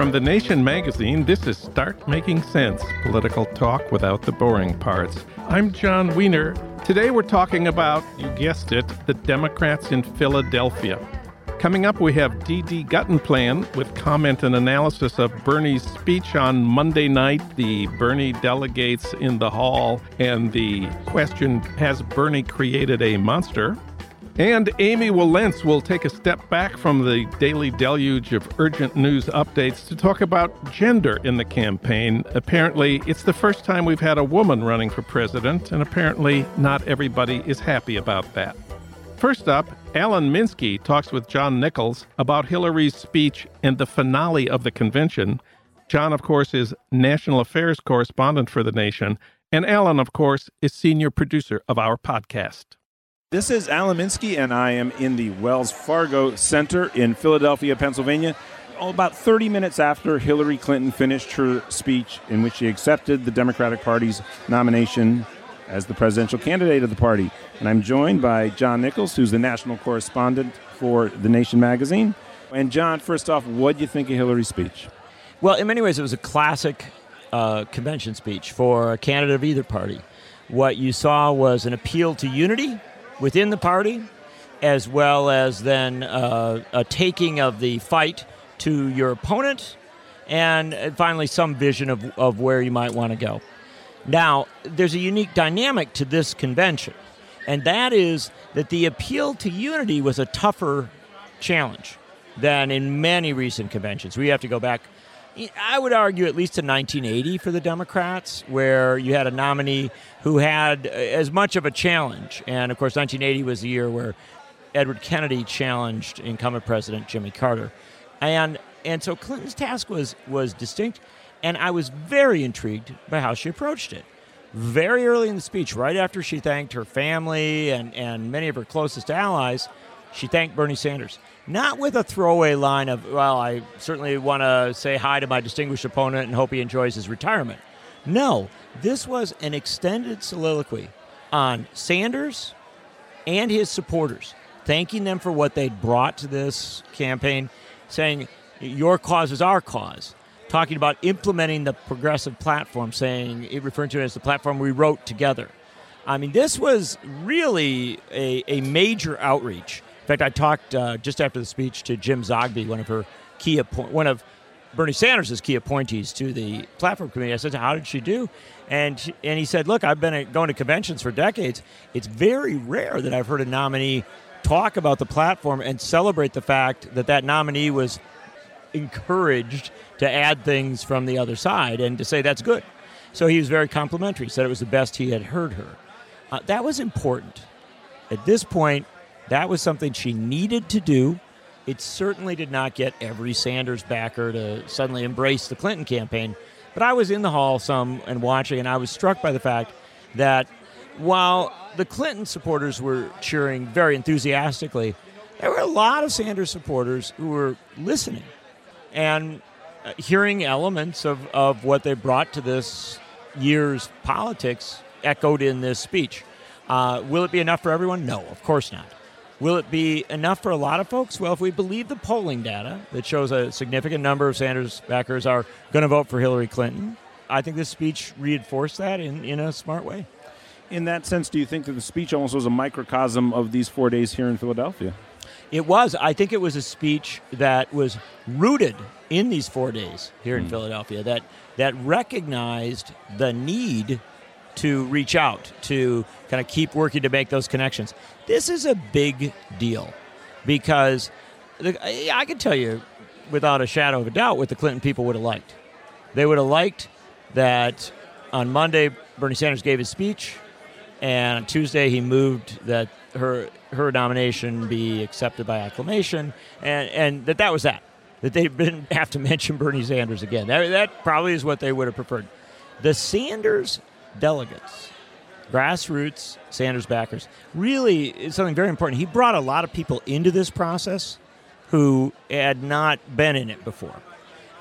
From The Nation magazine, this is Start Making Sense Political Talk Without the Boring Parts. I'm Jon Wiener. Today we're talking about, you guessed it, the Democrats in Philadelphia. Coming up, we have D.D. Guttenplan with comment and analysis of Bernie's speech on Monday night, the Bernie delegates in the hall, and the question Has Bernie created a monster? And Amy Wilentz will take a step back from the daily deluge of urgent news updates to talk about gender in the campaign. Apparently, it's the first time we've had a woman running for president, and apparently, not everybody is happy about that. First up, Alan Minsky talks with John Nichols about Hillary's speech and the finale of the convention. John, of course, is national affairs correspondent for the nation, and Alan, of course, is senior producer of our podcast. This is Alan Minsky, and I am in the Wells Fargo Center in Philadelphia, Pennsylvania. Oh, about 30 minutes after Hillary Clinton finished her speech, in which she accepted the Democratic Party's nomination as the presidential candidate of the party. And I'm joined by John Nichols, who's the national correspondent for The Nation magazine. And John, first off, what do you think of Hillary's speech? Well, in many ways, it was a classic uh, convention speech for a candidate of either party. What you saw was an appeal to unity within the party, as well as then uh, a taking of the fight to your opponent, and finally some vision of, of where you might want to go. Now, there's a unique dynamic to this convention, and that is that the appeal to unity was a tougher challenge than in many recent conventions. We have to go back I would argue at least to 1980 for the Democrats, where you had a nominee who had uh, as much of a challenge. And of course, 1980 was the year where Edward Kennedy challenged incumbent President Jimmy Carter. And and so Clinton's task was was distinct, and I was very intrigued by how she approached it. Very early in the speech, right after she thanked her family and, and many of her closest allies, she thanked Bernie Sanders not with a throwaway line of, well, I certainly want to say hi to my distinguished opponent and hope he enjoys his retirement. No, this was an extended soliloquy on Sanders and his supporters, thanking them for what they'd brought to this campaign, saying, Your cause is our cause. Talking about implementing the progressive platform, saying it referred to it as the platform we wrote together. I mean, this was really a, a major outreach fact, I talked uh, just after the speech to Jim Zogby, one of her key one of Bernie Sanders' key appointees to the platform committee. I said, "How did she do?" And she, and he said, "Look, I've been going to conventions for decades. It's very rare that I've heard a nominee talk about the platform and celebrate the fact that that nominee was encouraged to add things from the other side and to say that's good." So he was very complimentary. He Said it was the best he had heard her. Uh, that was important. At this point, that was something she needed to do. It certainly did not get every Sanders backer to suddenly embrace the Clinton campaign. But I was in the hall some and watching, and I was struck by the fact that while the Clinton supporters were cheering very enthusiastically, there were a lot of Sanders supporters who were listening and uh, hearing elements of, of what they brought to this year's politics echoed in this speech. Uh, will it be enough for everyone? No, of course not. Will it be enough for a lot of folks? Well, if we believe the polling data that shows a significant number of Sanders backers are going to vote for Hillary Clinton, I think this speech reinforced that in, in a smart way. In that sense, do you think that the speech almost was a microcosm of these four days here in Philadelphia? It was. I think it was a speech that was rooted in these four days here in mm. Philadelphia that that recognized the need to reach out, to kind of keep working to make those connections. This is a big deal because I can tell you without a shadow of a doubt what the Clinton people would have liked. They would have liked that on Monday Bernie Sanders gave his speech, and on Tuesday he moved that her her nomination be accepted by acclamation, and and that that was that. That they didn't have to mention Bernie Sanders again. That, that probably is what they would have preferred. The Sanders delegates, grassroots Sanders backers, really is something very important. He brought a lot of people into this process who had not been in it before,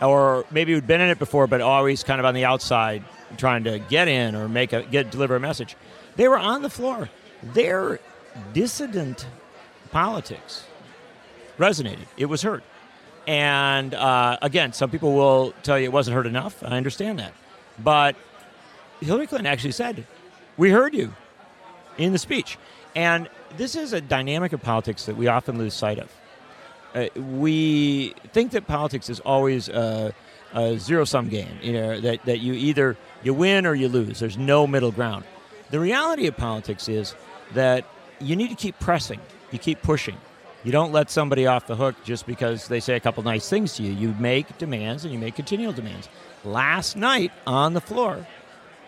or maybe who'd been in it before, but always kind of on the outside, trying to get in or make a get deliver a message. They were on the floor. Their dissident politics resonated. It was heard. And uh, again, some people will tell you it wasn't heard enough. I understand that. But Hillary Clinton actually said, We heard you in the speech. And this is a dynamic of politics that we often lose sight of. Uh, we think that politics is always a, a zero sum game, you know, that, that you either you win or you lose. There's no middle ground. The reality of politics is that you need to keep pressing, you keep pushing. You don't let somebody off the hook just because they say a couple nice things to you. You make demands and you make continual demands. Last night on the floor,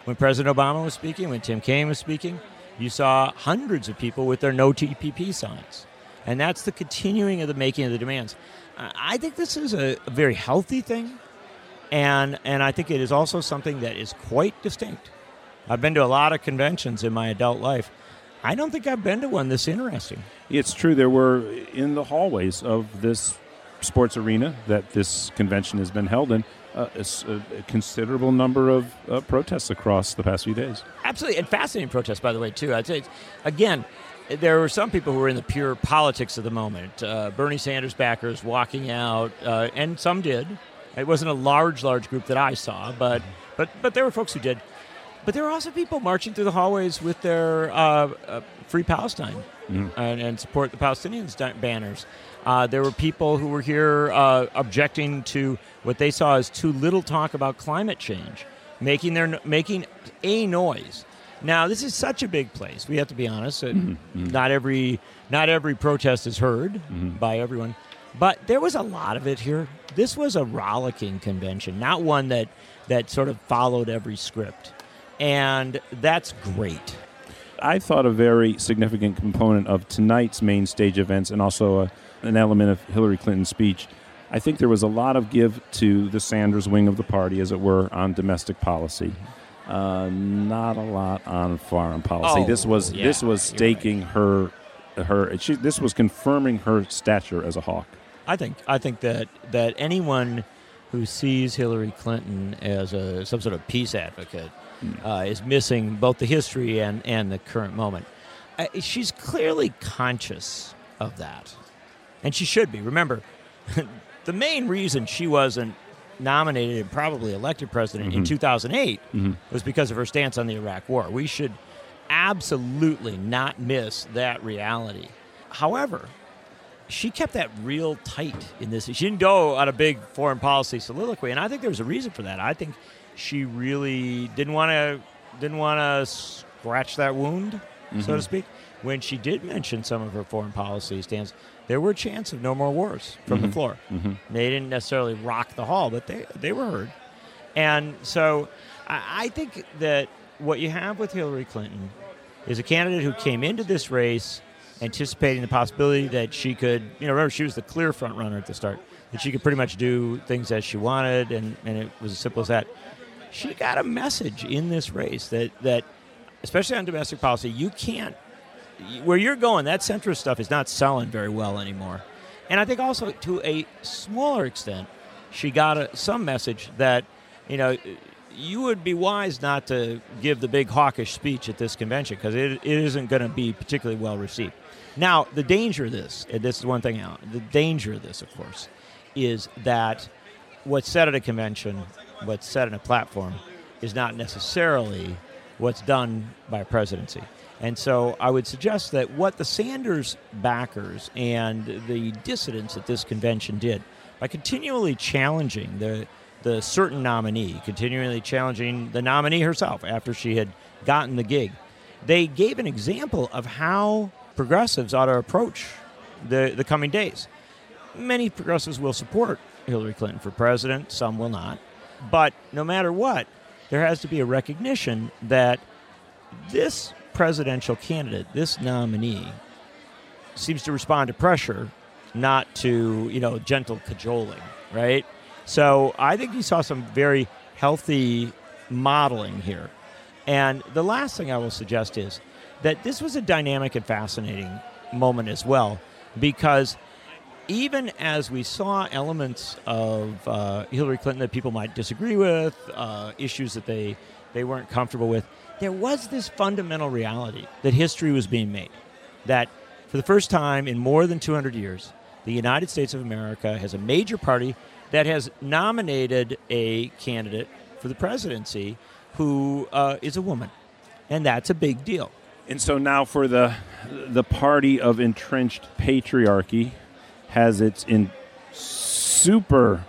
when President Obama was speaking, when Tim Kaine was speaking, you saw hundreds of people with their no TPP signs. And that's the continuing of the making of the demands. I think this is a, very healthy thing. And, and I think it is also something that is quite distinct. I've been to a lot of conventions in my adult life. I don't think I've been to one this interesting. It's true. There were in the hallways of this sports arena that this convention has been held in uh, a, a, considerable number of uh, protests across the past few days. Absolutely, and fascinating protests, by the way, too. I'd say, again, there were some people who were in the pure politics of the moment. Uh, Bernie Sanders backers walking out, uh, and some did. It wasn't a large, large group that I saw, but but but there were folks who did. But there were also people marching through the hallways with their uh, uh, "Free Palestine" mm. and, and, support the Palestinians banners. Uh, there were people who were here uh, objecting to what they saw as too little talk about climate change, making their making a noise. Now, this is such a big place. We have to be honest. Mm-hmm. mm-hmm. Not every not every protest is heard mm-hmm. by everyone, but there was a lot of it here. This was a rollicking convention, not one that that sort of followed every script, and that's great. I thought a very significant component of tonight's main stage events, and also a an element of Hillary Clinton's speech. I think there was a lot of give to the Sanders wing of the party, as it were, on domestic policy. Uh, not a lot on foreign policy. Oh, this was yeah, this was staking right. her her. She, this was confirming her stature as a hawk. I think I think that that anyone who sees Hillary Clinton as a some sort of peace advocate mm. uh, is missing both the history and and the current moment. Uh, she's clearly conscious of that and she should be. Remember, the main reason she wasn't nominated and probably elected president mm-hmm. in 2008 mm-hmm. was because of her stance on the Iraq War. We should absolutely not miss that reality. However, she kept that real tight in this. She didn't go on a big foreign policy soliloquy, and I think there was a reason for that. I think she really didn't want to didn't want to scratch that wound, mm-hmm. so to mm-hmm. speak. When she did mention some of her foreign policy stance, there were a chance of no more wars from mm-hmm. the floor. Mm-hmm. They didn't necessarily rock the hall, but they they were heard. And so I, I think that what you have with Hillary Clinton is a candidate who came into this race anticipating the possibility that she could, you know, remember she was the clear front runner at the start, that she could pretty much do things as she wanted, and, and it was as simple as that. She got a message in this race that, that especially on domestic policy, you can't. Where you're going, that centrist stuff is not selling very well anymore. And I think also to a smaller extent, she got a, some message that, you know, you would be wise not to give the big hawkish speech at this convention because it, it isn't going to be particularly well received. Now, the danger of this, and this is one thing out, the danger of this, of course, is that what's said at a convention, what's said in a platform, is not necessarily what's done by a presidency. And so I would suggest that what the Sanders backers and the dissidents at this convention did by continually challenging the the certain nominee, continually challenging the nominee herself after she had gotten the gig, they gave an example of how progressives ought to approach the, the coming days. Many progressives will support Hillary Clinton for president, some will not. But no matter what, there has to be a recognition that this presidential candidate, this nominee, seems to respond to pressure, not to, you know, gentle cajoling, right? So I think you saw some very healthy modeling here. And the last thing I will suggest is that this was a dynamic and fascinating moment as well, because even as we saw elements of uh, Hillary Clinton that people might disagree with, uh, issues that they, they weren't comfortable with, there was this fundamental reality that history was being made. That for the first time in more than 200 years, the United States of America has a major party that has nominated a candidate for the presidency who uh, is a woman. And that's a big deal. And so now for the the party of entrenched patriarchy has its in super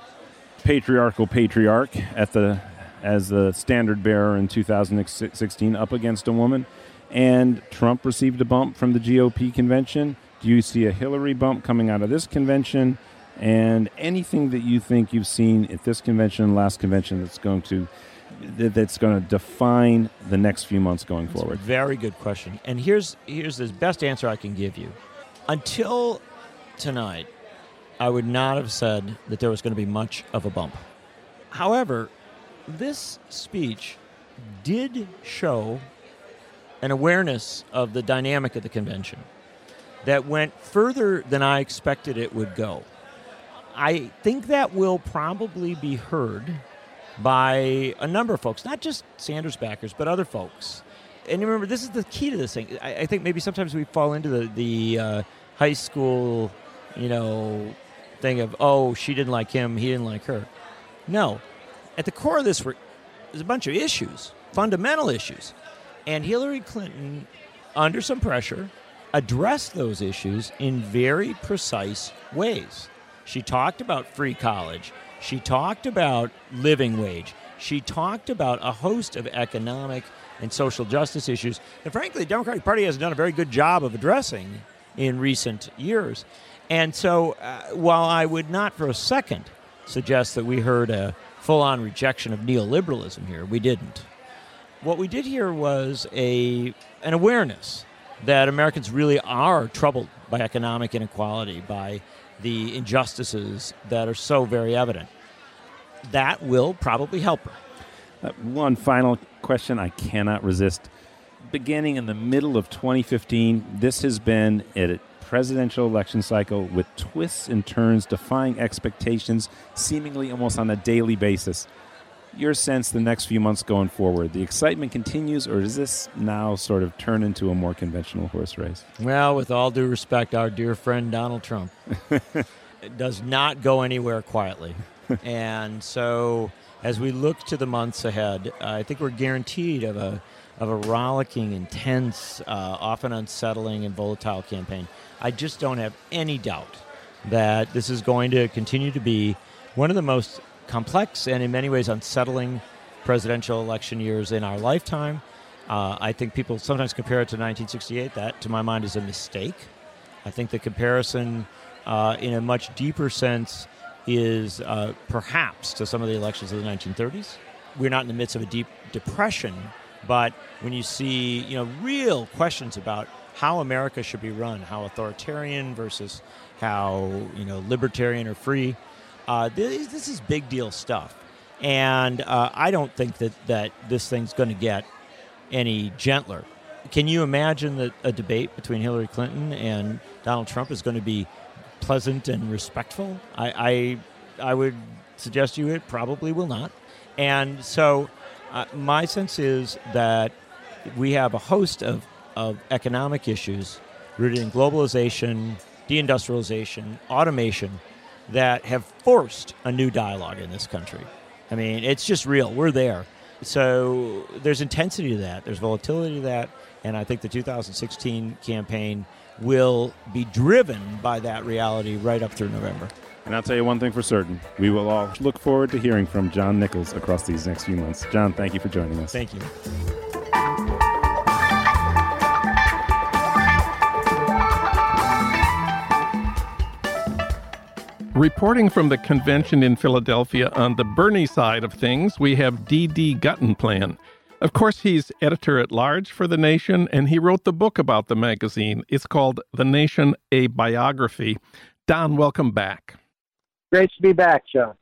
patriarchal patriarch at the as the standard bearer in 2016 up against a woman and Trump received a bump from the GOP convention. Do you see a Hillary bump coming out of this convention? And anything that you think you've seen at this convention, and last convention, that's going to that's going to define the next few months going That's forward? very good question. And here's here's the best answer I can give you. Until tonight, I would not have said that there was going to be much of a bump. However, this speech did show an awareness of the dynamic of the convention that went further than I expected it would go. I think that will probably be heard by a number of folks, not just Sanders backers, but other folks. And remember, this is the key to this thing. I, I think maybe sometimes we fall into the, the uh, high school, you know, thing of, oh, she didn't like him, he didn't like her. No. At the core of this, were, there's a bunch of issues, fundamental issues. And Hillary Clinton, under some pressure, addressed those issues in very precise ways. She talked about free college. She talked about living wage. She talked about a host of economic and social justice issues that, frankly, the Democratic Party has done a very good job of addressing in recent years. And so, uh, while I would not for a second suggest that we heard a full on rejection of neoliberalism here, we didn't. What we did here was a, an awareness that Americans really are troubled by economic inequality, by the injustices that are so very evident. That will probably help her. Uh, one final question I cannot resist. Beginning in the middle of 2015, this has been a presidential election cycle with twists and turns defying expectations seemingly almost on a daily basis. Your sense the next few months going forward, the excitement continues, or does this now sort of turn into a more conventional horse race? Well, with all due respect, our dear friend Donald Trump does not go anywhere quietly. and so, as we look to the months ahead, I think we're guaranteed of a of a rollicking, intense, uh, often unsettling, and volatile campaign. I just don't have any doubt that this is going to continue to be one of the most complex and, in many ways, unsettling presidential election years in our lifetime. Uh, I think people sometimes compare it to 1968. That, to my mind, is a mistake. I think the comparison, uh, in a much deeper sense, is uh, perhaps to some of the elections of the 1930s. We're not in the midst of a deep depression, but when you see, you know, real questions about how America should be run, how authoritarian versus how, you know, libertarian or free, uh, this, this is big deal stuff. And uh, I don't think that, that this thing's going to get any gentler. Can you imagine that a debate between Hillary Clinton and Donald Trump is going to be pleasant and respectful? I, I, I would suggest you it probably will not. And so, uh, my sense is that we have a host of, of economic issues rooted in globalization, deindustrialization, automation that have forced a new dialogue in this country. I mean, it's just real. We're there. So there's intensity to that, there's volatility to that, and I think the 2016 campaign will be driven by that reality right up through November. And I'll tell you one thing for certain we will all look forward to hearing from John Nichols across these next few months. John, thank you for joining us. Thank you. Reporting from the convention in Philadelphia on the Bernie side of things, we have D.D. Guttenplan. Of course, he's editor at large for The Nation, and he wrote the book about the magazine. It's called The Nation A Biography. Don, welcome back. Great to be back, Jon.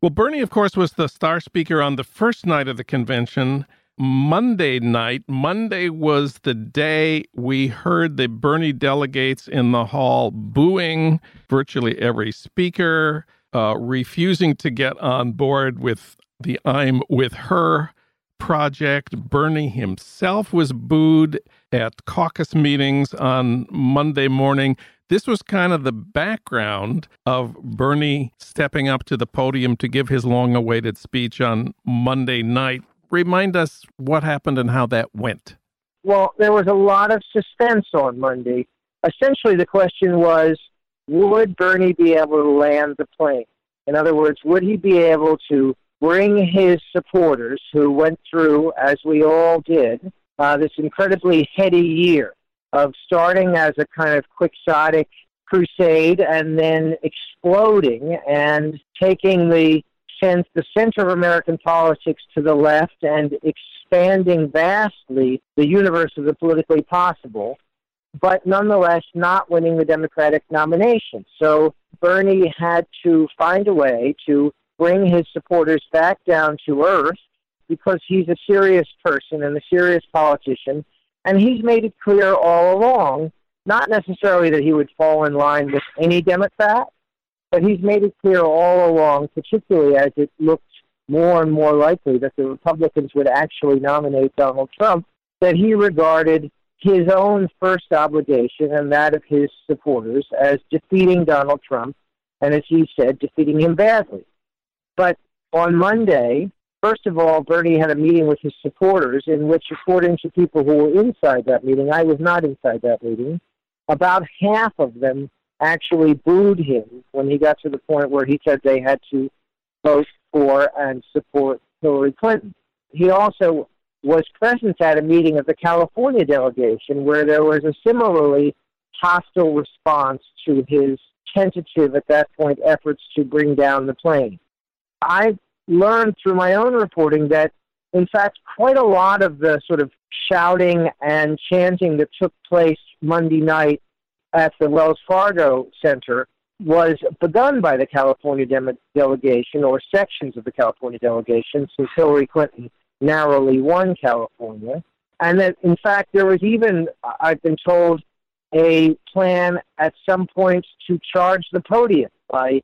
Well, Bernie, of course, was the star speaker on the first night of the convention. Monday night. Monday was the day we heard the Bernie delegates in the hall booing virtually every speaker, uh, refusing to get on board with the I'm with her project. Bernie himself was booed at caucus meetings on Monday morning. This was kind of the background of Bernie stepping up to the podium to give his long awaited speech on Monday night remind us what happened and how that went. Well, there was a lot of suspense on Monday. Essentially, the question was would Bernie be able to land the plane? In other words, would he be able to bring his supporters, who went through, as we all did, uh, this incredibly heady year of starting as a kind of quixotic crusade and then exploding and taking the sends the center of American politics to the left and expanding vastly the universe of the politically possible, but nonetheless not winning the Democratic nomination. So Bernie had to find a way to bring his supporters back down to earth because he's a serious person and a serious politician. And he's made it clear all along, not necessarily that he would fall in line with any Democrat, but he's made it clear all along, particularly as it looked more and more likely that the Republicans would actually nominate Donald Trump, that he regarded his own first obligation and that of his supporters as defeating Donald Trump, and as he said, defeating him badly. But on Monday, first of all, Bernie had a meeting with his supporters in which, according to people who were inside that meeting, I was not inside that meeting, about half of them actually booed him when he got to the point where he said they had to vote for and support Hillary Clinton. He also was present at a meeting of the California delegation where there was a similarly hostile response to his tentative, at that point, efforts to bring down the plane. I learned through my own reporting that, in fact, quite a lot of the sort of shouting and chanting that took place Monday night at the Wells Fargo Center was begun by the California de- delegation or sections of the California delegation since Hillary Clinton narrowly won California. And that, in fact, there was even, I've been told, a plan at some point to charge the podium by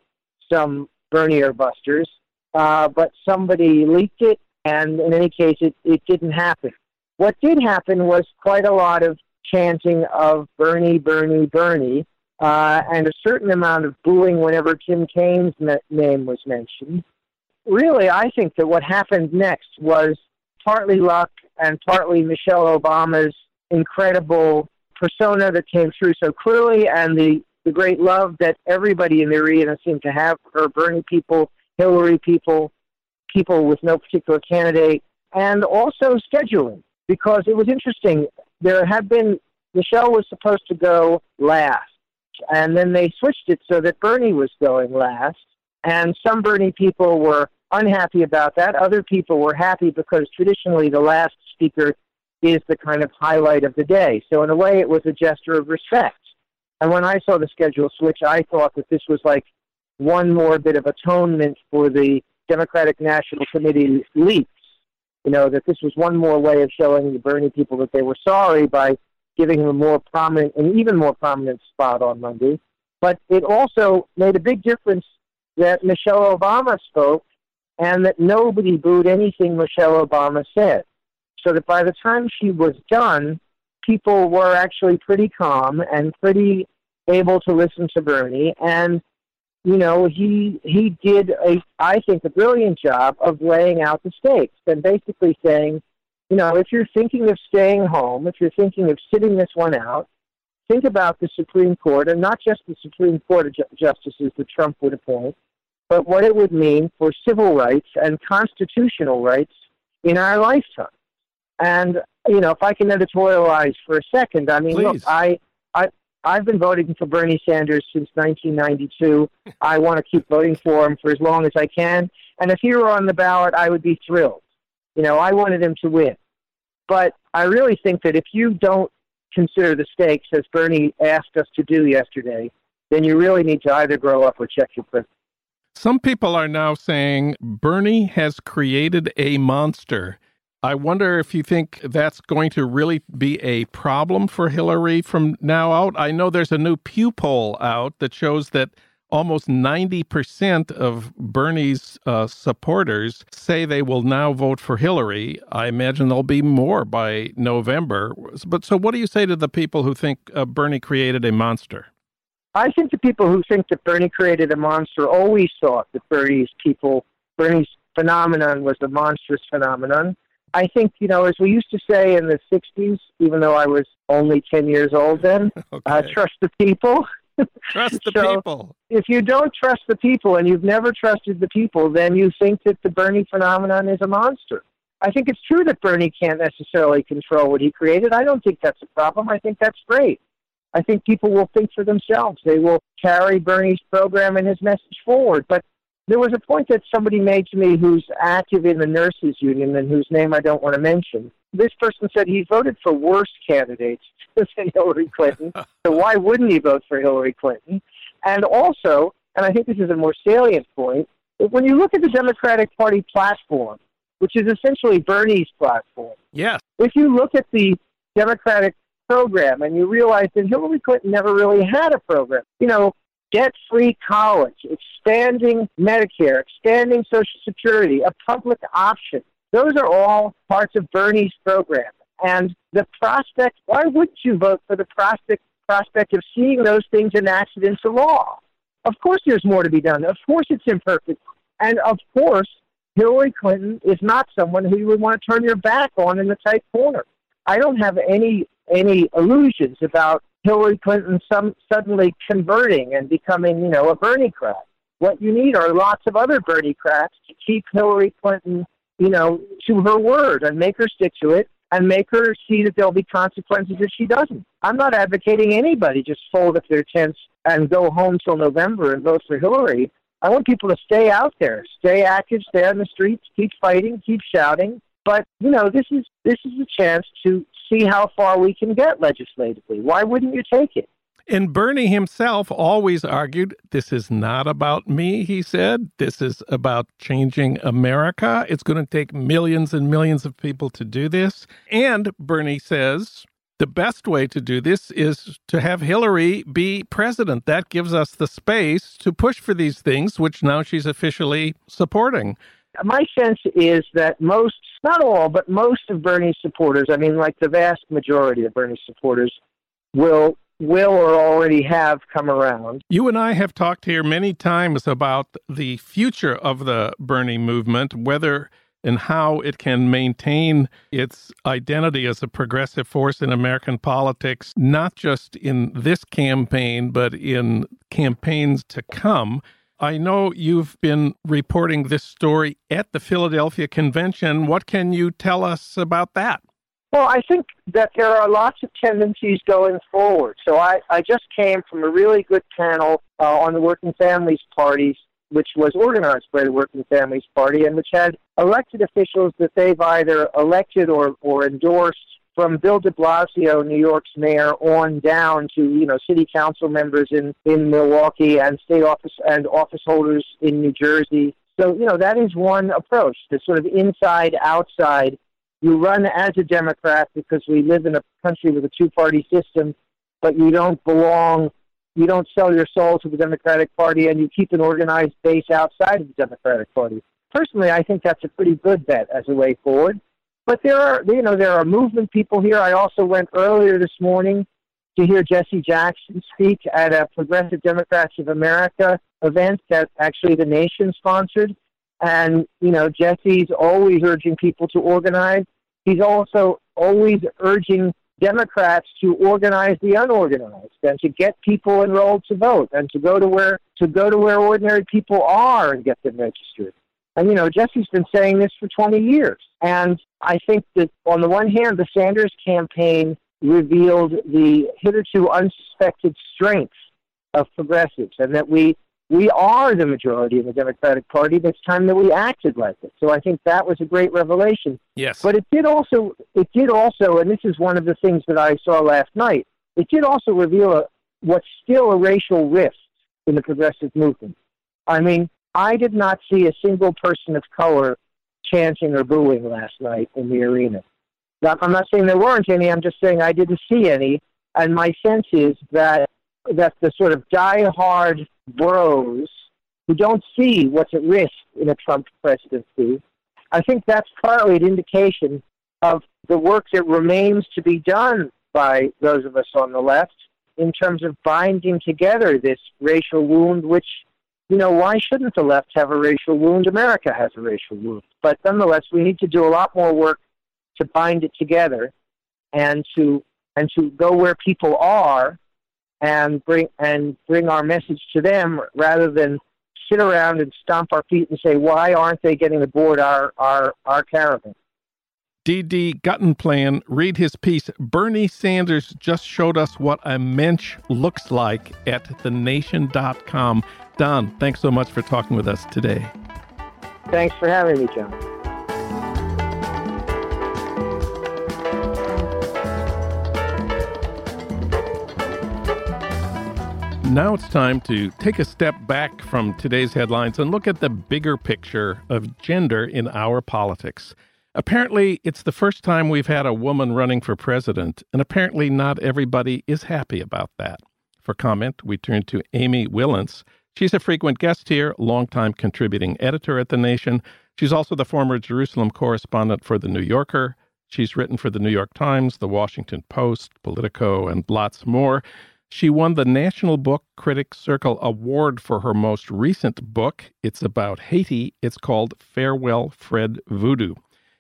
some Bernie or Busters, uh, but somebody leaked it, and in any case, it, it didn't happen. What did happen was quite a lot of chanting of Bernie, Bernie, Bernie, uh, and a certain amount of booing whenever Tim Kaine's name was mentioned. Really, I think that what happened next was partly luck and partly Michelle Obama's incredible persona that came through so clearly and the, the great love that everybody in the arena seemed to have for Bernie people, Hillary people, people with no particular candidate, and also scheduling. Because it was interesting, there had been the show was supposed to go last, and then they switched it so that Bernie was going last. And some Bernie people were unhappy about that. Other people were happy because traditionally the last speaker is the kind of highlight of the day. So in a way, it was a gesture of respect. And when I saw the schedule switch, I thought that this was like one more bit of atonement for the Democratic National Committee leaks You know, that this was one more way of showing the Bernie people that they were sorry by giving him a more prominent, an even more prominent spot on Monday. But it also made a big difference that Michelle Obama spoke and that nobody booed anything Michelle Obama said. So that by the time she was done, people were actually pretty calm and pretty able to listen to Bernie. And, you know, he he did a I think a brilliant job of laying out the stakes and basically saying, you know, if you're thinking of staying home, if you're thinking of sitting this one out, think about the Supreme Court, and not just the Supreme Court of justices that Trump would appoint, but what it would mean for civil rights and constitutional rights in our lifetime. And you know, if I can editorialize for a second, I mean, Please. look, I, I, I've been voting for Bernie Sanders since 1992. I want to keep voting for him for as long as I can. And if he were on the ballot, I would be thrilled. You know, I wanted him to win. But I really think that if you don't consider the stakes, as Bernie asked us to do yesterday, then you really need to either grow up or check your privilege. Some people are now saying Bernie has created a monster. I wonder if you think that's going to really be a problem for Hillary from now out. I know there's a new Pew poll out that shows that almost 90% of Bernie's uh, supporters say they will now vote for Hillary. I imagine there'll be more by November. But so, what do you say to the people who think uh, Bernie created a monster? I think the people who think that Bernie created a monster always thought that Bernie's people, Bernie's phenomenon was a monstrous phenomenon. I think, you know, as we used to say in the 60s, even though I was only 10 years old then, uh, trust the people. Trust the so- people. if you don't trust the people and you've never trusted the people, then you think that the Bernie phenomenon is a monster. I think it's true that Bernie can't necessarily control what he created. I don't think that's a problem. I think that's great. I think people will think for themselves. They will carry Bernie's program and his message forward. But there was a point that somebody made to me who's active in the nurses union and whose name I don't want to mention. This person said he voted for worse candidates than Hillary Clinton. so why wouldn't he vote for Hillary Clinton? And also, and I think this is a more salient point, when you look at the Democratic Party platform, which is essentially Bernie's platform, Yes. if you look at the Democratic program and you realize that Hillary Clinton never really had a program, you know, debt free college, expanding Medicare, expanding Social Security, a public option, those are all parts of Bernie's program. And the prospect, why wouldn't you vote for the prospect, prospect of seeing those things enacted into law? Of course, there's more to be done. Of course, it's imperfect. And of course, Hillary Clinton is not someone who you would want to turn your back on in the tight corner. I don't have any any illusions about Hillary Clinton some suddenly converting and becoming, you know, a Bernie crat. What you need are lots of other Bernie crats to keep Hillary Clinton, you know, to her word and make her stick to it and make her see that there'll be consequences if she doesn't. I'm not advocating anybody just fold up their tents and go home till November and vote for Hillary. I want people to stay out there, stay active, stay on the streets, keep fighting, keep shouting. But you know, this is this is a chance to see how far we can get legislatively. Why wouldn't you take it? And Bernie himself always argued this is not about me, he said. This is about changing America. It's going to take millions and millions of people to do this. And Bernie says the best way to do this is to have Hillary be president. That gives us the space to push for these things, which now she's officially supporting. My sense is that most, not all, but most of Bernie's supporters, I mean, like the vast majority of Bernie's supporters, will will or already have come around. You and I have talked here many times about the future of the Bernie movement, whether and how it can maintain its identity as a progressive force in American politics, not just in this campaign, but in campaigns to come. I know you've been reporting this story at the Philadelphia convention. What can you tell us about that? Well, I think that there are lots of tendencies going forward. So I, I just came from a really good panel uh, on the Working Families Parties, which was organized by the Working Families Party and which had elected officials that they've either elected or, or endorsed from Bill de Blasio, New York's mayor, on down to, you know, city council members in, in Milwaukee and state office and office holders in New Jersey. So, you know, that is one approach, the sort of inside outside. You run as a Democrat because we live in a country with a two party system, but you don't belong, you don't sell your soul to the Democratic Party, and you keep an organized base outside of the Democratic Party. Personally, I think that's a pretty good bet as a way forward. But there are, you know, there are movement people here. I also went earlier this morning to hear Jesse Jackson speak at a Progressive Democrats of America event that actually the nation sponsored. And, you know, Jesse's always urging people to organize. He's also always urging Democrats to organize the unorganized and to get people enrolled to vote and to go to where to go to where ordinary people are and get them registered. And you know, Jesse's been saying this for 20 years. And I think that on the one hand, the Sanders campaign revealed the hitherto unsuspected strengths of progressives and that we we are the majority in the Democratic Party. It's time that we acted like it. So I think that was a great revelation. Yes. But it did also it did also and this is one of the things that I saw last night, it did also reveal a, what's still a racial rift in the progressive movement. I mean, I did not see a single person of color chanting or booing last night in the arena. I'm not saying there weren't any. I'm just saying I didn't see any. And my sense is that that the sort of die-hard bros who don't see what's at risk in a Trump presidency, I think that's partly an indication of the work that remains to be done by those of us on the left in terms of binding together this racial wound, which you know, why shouldn't the left have a racial wound? America has a racial wound. But nonetheless, we need to do a lot more work to bind it together and to and to go where people are and bring and bring our message to them rather than sit around and stomp our feet and say, why aren't they getting aboard our, our, our caravan? D.D. Guttenplan, read his piece. Bernie Sanders just showed us what a mensch looks like at thenation.com. Don, thanks so much for talking with us today. Thanks for having me, Jon. Now it's time to take a step back from today's headlines and look at the bigger picture of gender in our politics. Apparently, it's the first time we've had a woman running for president, and apparently, not everybody is happy about that. For comment, we turn to Amy Wilentz. She's a frequent guest here, longtime contributing editor at The Nation. She's also the former Jerusalem correspondent for The New Yorker. She's written for The New York Times, The Washington Post, Politico, and lots more. She won the National Book Critics Circle Award for her most recent book. It's about Haiti. It's called Farewell Fred Voodoo.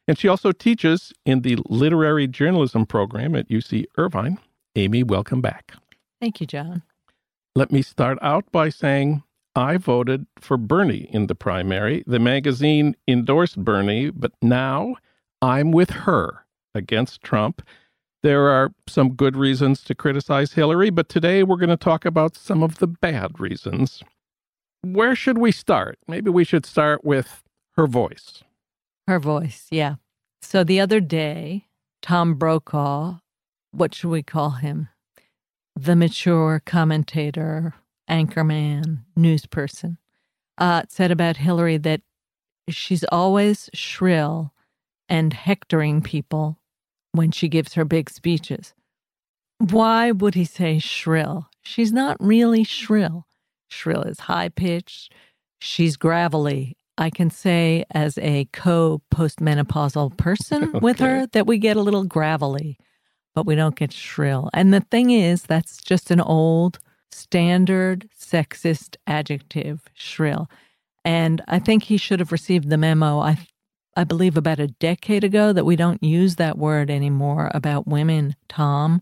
And she also teaches in the literary journalism program at UC Irvine. Amy, welcome back. Thank you, Jon. Let me start out by saying I voted for Bernie in the primary. The magazine endorsed Bernie, but now I'm with her against Trump. There are some good reasons to criticize Hillary, but today we're going to talk about some of the bad reasons. Where should we start? Maybe we should start with her voice. Her voice, yeah. So the other day, Tom Brokaw, what should we call him? The mature commentator, anchorman, news person, uh, said about Hillary that she's always shrill and hectoring people when she gives her big speeches. Why would he say shrill? She's not really shrill. Shrill is high pitched. She's gravelly. I can say, as a co postmenopausal person okay. with her, that we get a little gravelly, but we don't get shrill. And the thing is, that's just an old standard sexist adjective, shrill. And I think he should have received the memo. I, I believe about a decade ago that we don't use that word anymore about women, Tom,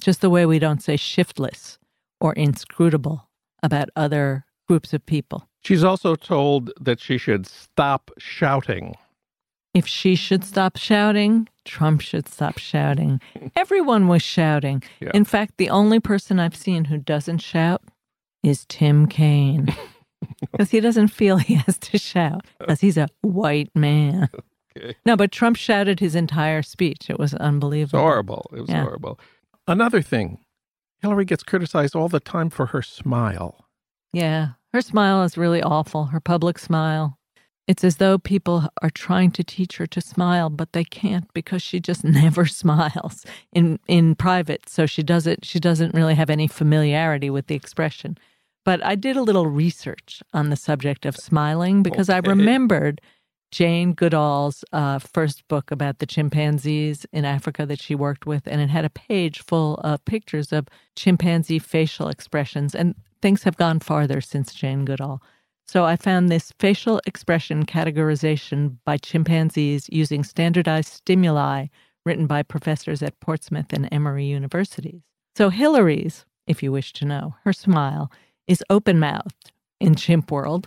just the way we don't say shiftless or inscrutable about other groups of people. She's also told that she should stop shouting. If she should stop shouting, Trump should stop shouting. Everyone was shouting. Yeah. In fact, the only person I've seen who doesn't shout is Tim Kaine. Because he doesn't feel he has to shout, because he's a white man. Okay. No, but Trump shouted his entire speech. It was unbelievable. It's horrible. It was yeah. horrible. Another thing Hillary gets criticized all the time for her smile. Yeah. Her smile is really awful. Her public smile. It's as though people are trying to teach her to smile, but they can't because she just never smiles in in private. So she doesn't she doesn't really have any familiarity with the expression. But I did a little research on the subject of smiling because okay. I remembered Jane Goodall's uh, first book about the chimpanzees in Africa that she worked with, and it had a page full of pictures of chimpanzee facial expressions. And things have gone farther since Jane Goodall. So I found this facial expression categorization by chimpanzees using standardized stimuli written by professors at Portsmouth and Emory universities. So Hillary's, if you wish to know, her smile is open mouthed in chimp world,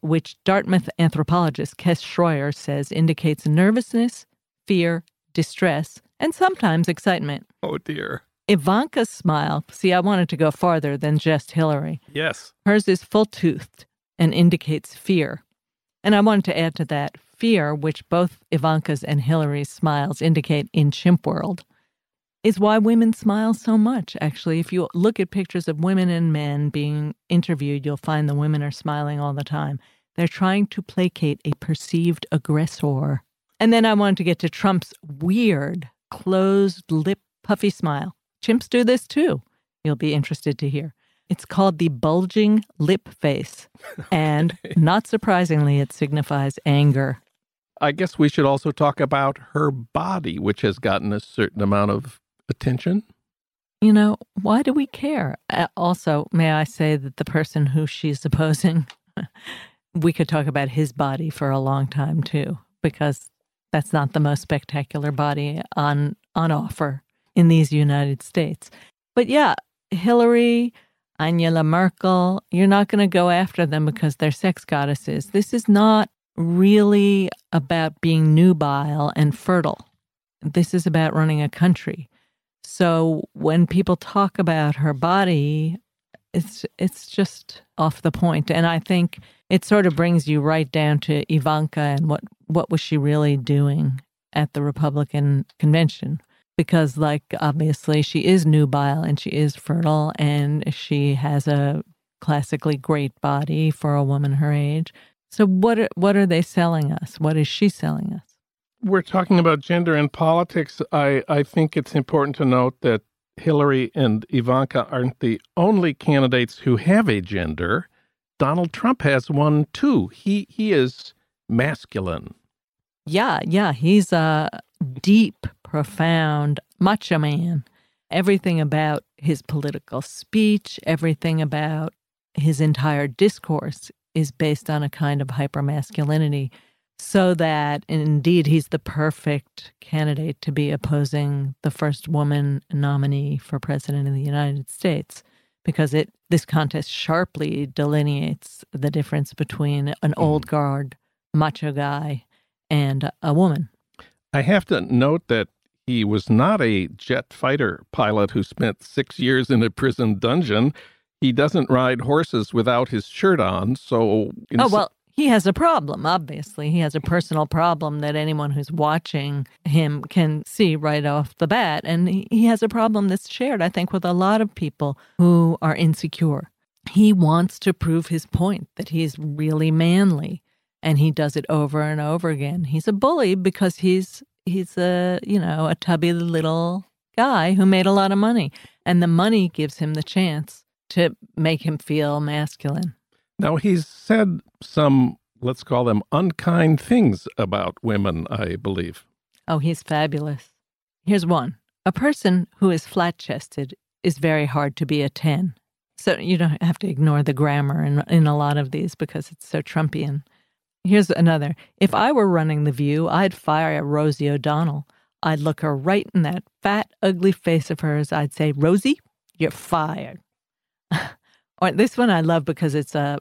which Dartmouth anthropologist Kes Schroyer says indicates nervousness, fear, distress, and sometimes excitement. Oh dear. Ivanka's smile, see, I wanted to go farther than just Hillary. Yes. Hers is full toothed and indicates fear. And I wanted to add to that fear, which both Ivanka's and Hillary's smiles indicate in chimp world, is why women smile so much. Actually, if you look at pictures of women and men being interviewed, you'll find the women are smiling all the time. They're trying to placate a perceived aggressor. And then I wanted to get to Trump's weird, closed lip, puffy smile. Chimps do this too. You'll be interested to hear. It's called the bulging lip face. And not surprisingly, it signifies anger. I guess we should also talk about her body, which has gotten a certain amount of attention. You know, why do we care? Uh, also, may I say that the person who she's opposing, we could talk about his body for a long time too, because that's not the most spectacular body on on offer in these United States. But yeah, Hillary, Angela Merkel, you're not going to go after them because they're sex goddesses. This is not really about being nubile and fertile. This is about running a country. So when people talk about her body, it's it's just off the point. And I think it sort of brings you right down to Ivanka and what what was she really doing at the Republican convention? Because like obviously she is nubile and she is fertile and she has a classically great body for a woman her age. So what are, what are they selling us? What is she selling us? We're talking about gender and politics. I, I think it's important to note that Hillary and Ivanka aren't the only candidates who have a gender. Donald Trump has one too. He he is masculine. Yeah, yeah, he's a deep profound macho man. Everything about his political speech, everything about his entire discourse is based on a kind of hypermasculinity, so that indeed he's the perfect candidate to be opposing the first woman nominee for president of the United States because it this contest sharply delineates the difference between an mm-hmm. old guard macho guy and a woman. I have to note that he was not a jet fighter pilot who spent six years in a prison dungeon. He doesn't ride horses without his shirt on. So, oh, well, he has a problem, obviously. He has a personal problem that anyone who's watching him can see right off the bat. And he has a problem that's shared, I think, with a lot of people who are insecure. He wants to prove his point that he's really manly and he does it over and over again. He's a bully because he's he's a you know a tubby little guy who made a lot of money, and the money gives him the chance to make him feel masculine. Now he's said some let's call them unkind things about women, I believe. Oh, he's fabulous. Here's one. A person who is flat chested is very hard to be a 10. So you don't have to ignore the grammar in, in a lot of these because it's so Trumpian. Here's another. If I were running The View, I'd fire at Rosie O'Donnell. I'd look her right in that fat, ugly face of hers. I'd say, Rosie, you're fired. or this one I love because it's a,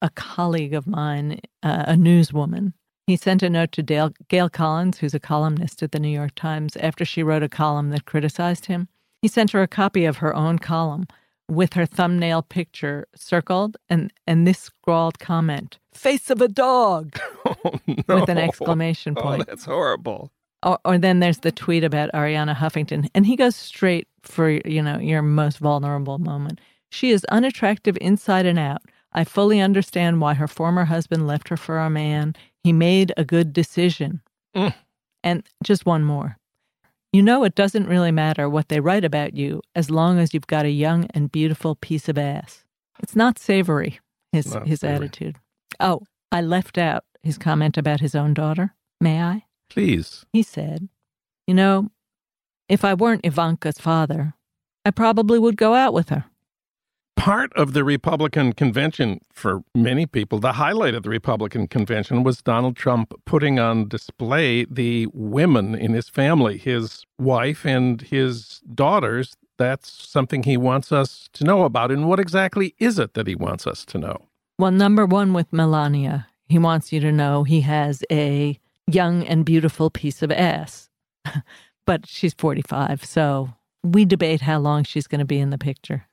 a colleague of mine, uh, a newswoman. He sent a note to Dale, Gail Collins, who's a columnist at the New York Times, after she wrote a column that criticized him. He sent her a copy of her own column with her thumbnail picture circled and, and this scrawled comment face of a dog oh, no. with an exclamation oh, point. Oh, that's horrible. Or, or then there's the tweet about Arianna Huffington, and he goes straight for you know your most vulnerable moment. She is unattractive inside and out. I fully understand why her former husband left her for a man. He made a good decision. Mm. And just one more. You know, it doesn't really matter what they write about you as long as you've got a young and beautiful piece of ass. It's not savory, his, Not his savory. attitude. Oh, I left out his comment about his own daughter. May I? Please. He said, You know, if I weren't Ivanka's father, I probably would go out with her. Part of the Republican convention for many people, the highlight of the Republican convention was Donald Trump putting on display the women in his family, his wife and his daughters. That's something he wants us to know about. And what exactly is it that he wants us to know? Well, number one with Melania, he wants you to know he has a young and beautiful piece of ass. but she's 45, so we debate how long she's going to be in the picture.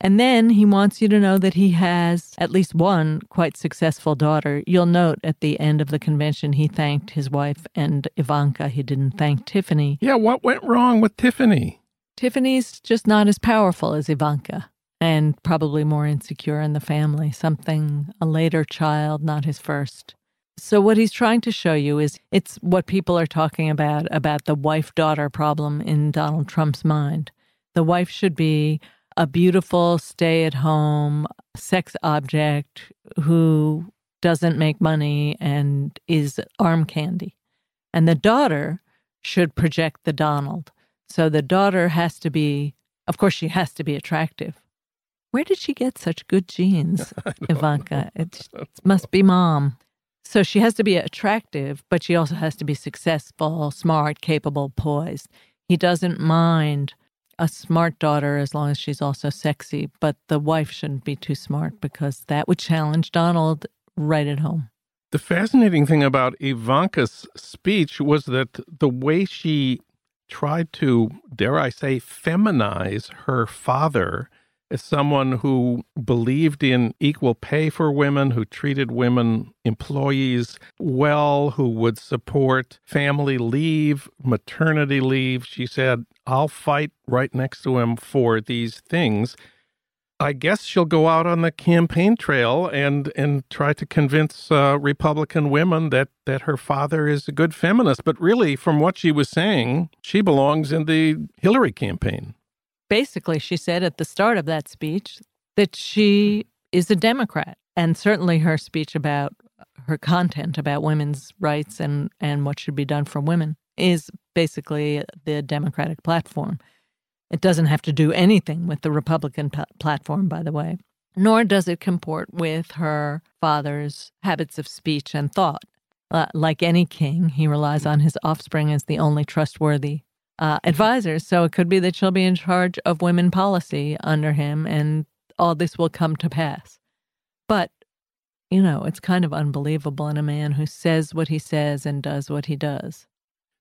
And then he wants you to know that he has at least one quite successful daughter. You'll note at the end of the convention, he thanked his wife and Ivanka. He didn't thank Tiffany. Yeah, what went wrong with Tiffany? Tiffany's just not as powerful as Ivanka and probably more insecure in the family, something a later child, not his first. So what he's trying to show you is it's what people are talking about about the wife-daughter problem in Donald Trump's mind. The wife should be a beautiful stay-at-home sex object who doesn't make money and is arm candy. And the daughter should project the Donald. So the daughter has to be, of course, she has to be attractive. Where did she get such good genes, Ivanka? It must be mom. So she has to be attractive, but she also has to be successful, smart, capable, poised. He doesn't mind a smart daughter as long as she's also sexy, but the wife shouldn't be too smart because that would challenge Donald right at home. The fascinating thing about Ivanka's speech was that the way she tried to, dare I say, feminize her father as someone who believed in equal pay for women, who treated women employees well, who would support family leave, maternity leave. She said, I'll fight right next to him for these things. I guess she'll go out on the campaign trail and and try to convince uh, Republican women that that her father is a good feminist. But really, from what she was saying, she belongs in the Hillary campaign. Basically, she said at the start of that speech that she is a Democrat, and certainly her speech about her content about women's rights and and what should be done for women is basically the Democratic platform. It doesn't have to do anything with the Republican p- platform, by the way, nor does it comport with her father's habits of speech and thought. Uh, like any king, he relies on his offspring as the only trustworthy uh, advisors. So it could be that she'll be in charge of women policy under him, and all this will come to pass. But, you know, it's kind of unbelievable in a man who says what he says and does what he does.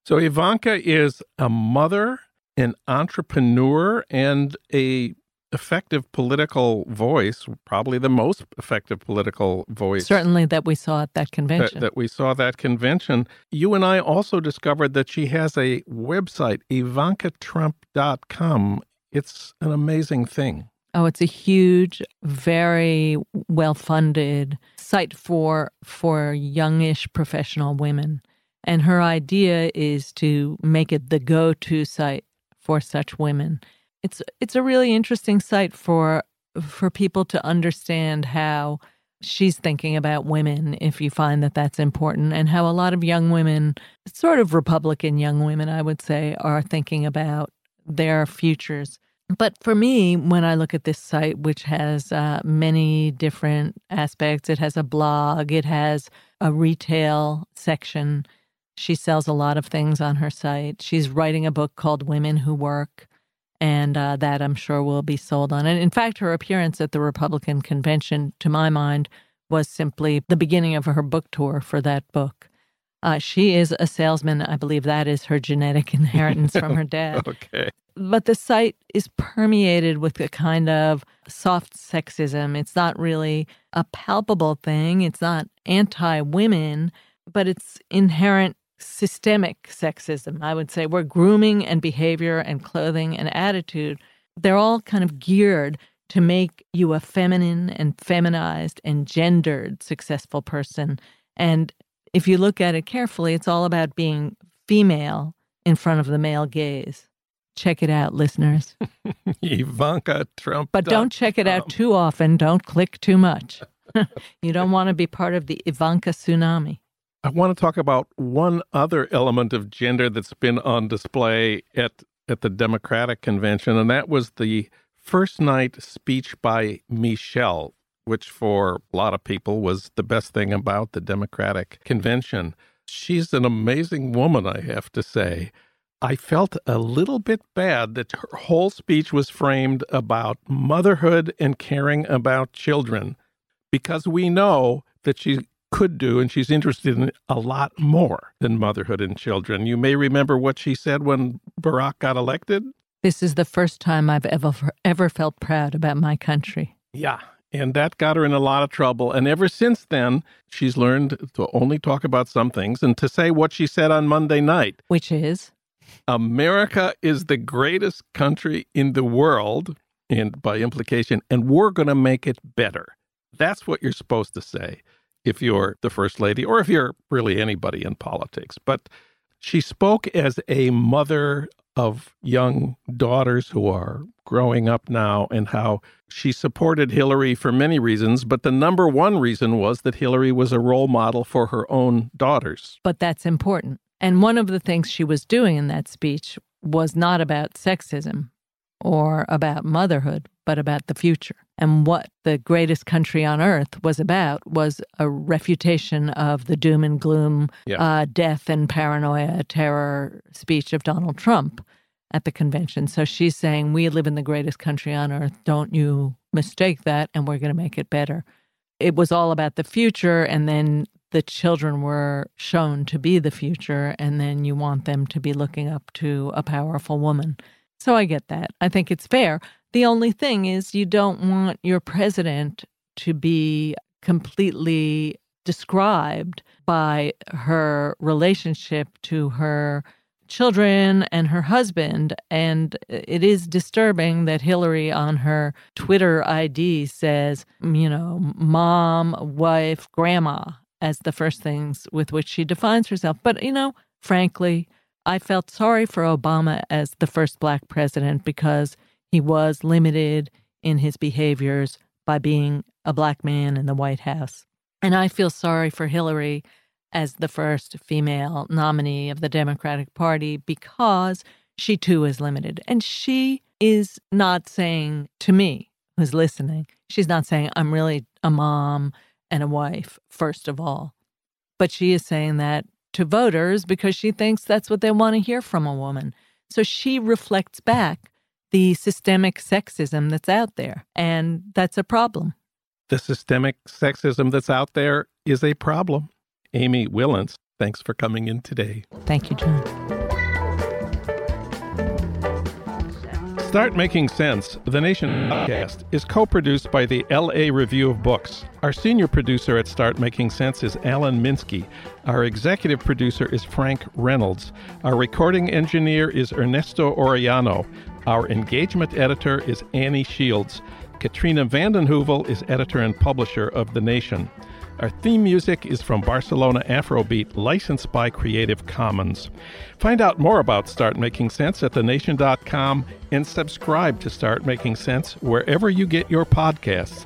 So Ivanka is a mother, an entrepreneur, and a effective political voice, probably the most effective political voice. Certainly that we saw at that That, convention. that we saw that convention. You and I also discovered that she has a website, ivankatrump.com. It's an amazing thing. Oh, it's a huge, very well-funded site for for youngish professional women. And her idea is to make it the go-to site for such women. It's it's a really interesting site for for people to understand how she's thinking about women if you find that that's important and how a lot of young women, sort of Republican young women I would say, are thinking about their futures. But for me, when I look at this site, which has uh, many different aspects, it has a blog, it has a retail section. She sells a lot of things on her site. She's writing a book called Women Who Work, and uh, that I'm sure will be sold on. And in fact, her appearance at the Republican convention, to my mind, was simply the beginning of her book tour for that book. Uh, she is a salesman. I believe that is her genetic inheritance from her dad Okay. but the site is permeated with a kind of soft sexism. It's not really a palpable thing. It's not anti women, but it's inherent systemic sexism. I would say where grooming and behavior and clothing and attitude, they're all kind of geared to make you a feminine and feminized and gendered successful person. And if you look at it carefully, it's all about being female in front of the male gaze. Check it out, listeners. Ivanka Trump. But don't check it out too often. Don't click too much. you don't want to be part of the Ivanka tsunami. I want to talk about one other element of gender that's been on display at at the Democratic convention, and that was the first night speech by Michelle, which for a lot of people was the best thing about the Democratic convention. She's an amazing woman, I have to say. I felt a little bit bad that her whole speech was framed about motherhood and caring about children because we know that she could do and she's interested in a lot more than motherhood and children. You may remember what she said when Barack got elected. This is the first time I've ever ever felt proud about my country. Yeah, and that got her in a lot of trouble. And ever since then, she's learned to only talk about some things and to say what she said on Monday night, which is America is the greatest country in the world, and by implication, and we're going to make it better. That's what you're supposed to say if you're the first lady or if you're really anybody in politics. But she spoke as a mother of young daughters who are growing up now and how she supported Hillary for many reasons, but the number one reason was that Hillary was a role model for her own daughters. But that's important. And one of the things she was doing in that speech was not about sexism or about motherhood, but about the future. And what the greatest country on earth was about was a refutation of the doom and gloom, yeah. uh, death and paranoia, terror speech of Donald Trump at the convention. So she's saying, We live in the greatest country on earth. Don't you mistake that, and we're going to make it better. It was all about the future, and then the children were shown to be the future, and then you want them to be looking up to a powerful woman. So I get that. I think it's fair. The only thing is, you don't want your president to be completely described by her relationship to her children and her husband. And it is disturbing that Hillary on her Twitter ID says, you know, mom, wife, grandma as the first things with which she defines herself. But, you know, frankly, I felt sorry for Obama as the first black president because he was limited in his behaviors by being a black man in the White House. And I feel sorry for Hillary as the first female nominee of the Democratic Party because she too is limited. And she is not saying to me, who's listening, she's not saying, I'm really a mom and a wife, first of all. But she is saying that to voters because she thinks that's what they want to hear from a woman. So she reflects back the systemic sexism that's out there. And that's a problem. The systemic sexism that's out there is a problem. Amy Wilentz, thanks for coming in today. Thank you, Jon. Start Making Sense, the Nation podcast, is co produced by the LA Review of Books. Our senior producer at Start Making Sense is Alan Minsky. Our executive producer is Frank Reynolds. Our recording engineer is Ernesto Orellano. Our engagement editor is Annie Shields. Katrina vanden Heuvel is editor and publisher of The Nation. Our theme music is from Barcelona Afrobeat, licensed by Creative Commons. Find out more about Start Making Sense at thenation.com and subscribe to Start Making Sense wherever you get your podcasts.